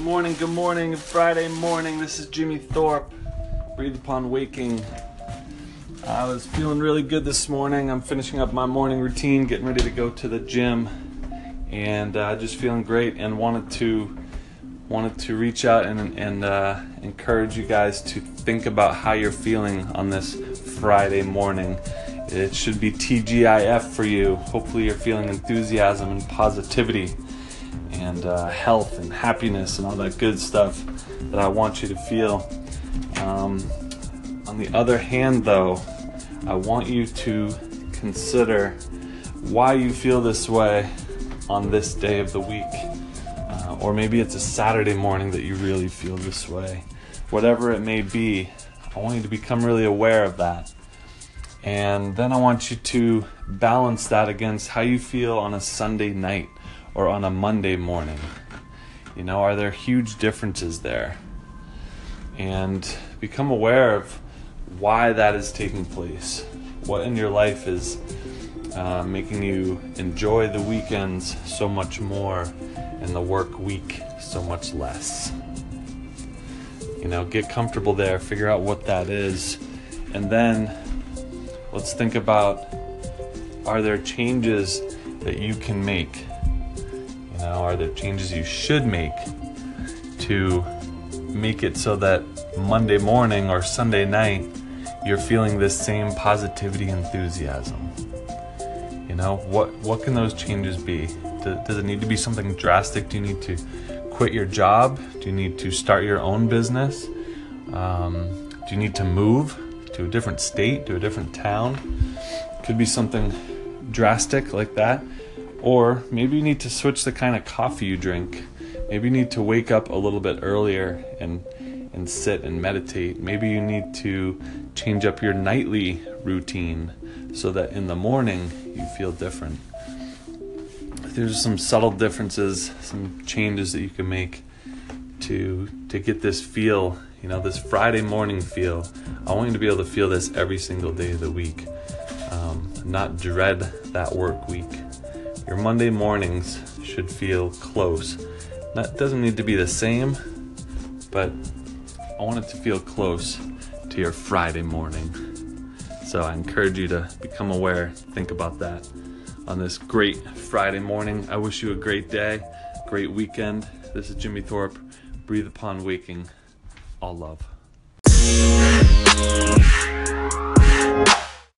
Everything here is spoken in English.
morning, good morning, Friday morning. This is Jimmy Thorpe. Breathe upon waking. I was feeling really good this morning. I'm finishing up my morning routine, getting ready to go to the gym, and uh, just feeling great. And wanted to wanted to reach out and and uh, encourage you guys to think about how you're feeling on this Friday morning. It should be TGIF for you. Hopefully, you're feeling enthusiasm and positivity and uh, health and happiness and all that good stuff that I want you to feel. Um, on the other hand, though, I want you to consider why you feel this way on this day of the week. Uh, or maybe it's a Saturday morning that you really feel this way. Whatever it may be, I want you to become really aware of that. And then I want you to balance that against how you feel on a Sunday night or on a Monday morning. You know, are there huge differences there? And become aware of why that is taking place. What in your life is uh, making you enjoy the weekends so much more and the work week so much less? You know, get comfortable there, figure out what that is, and then let's think about are there changes that you can make now are there changes you should make to make it so that Monday morning or Sunday night you're feeling this same positivity enthusiasm? You know, what what can those changes be? Does, does it need to be something drastic? Do you need to quit your job? Do you need to start your own business? Um, do you need to move to a different state, to a different town? Could be something drastic like that. Or maybe you need to switch the kind of coffee you drink. Maybe you need to wake up a little bit earlier and and sit and meditate. Maybe you need to change up your nightly routine so that in the morning you feel different. There's some subtle differences, some changes that you can make to to get this feel, you know, this Friday morning feel. I want you to be able to feel this every single day of the week, um, not dread that work week. Your Monday mornings should feel close. That doesn't need to be the same, but I want it to feel close to your Friday morning. So I encourage you to become aware, think about that on this great Friday morning. I wish you a great day, great weekend. This is Jimmy Thorpe. Breathe upon waking. All love.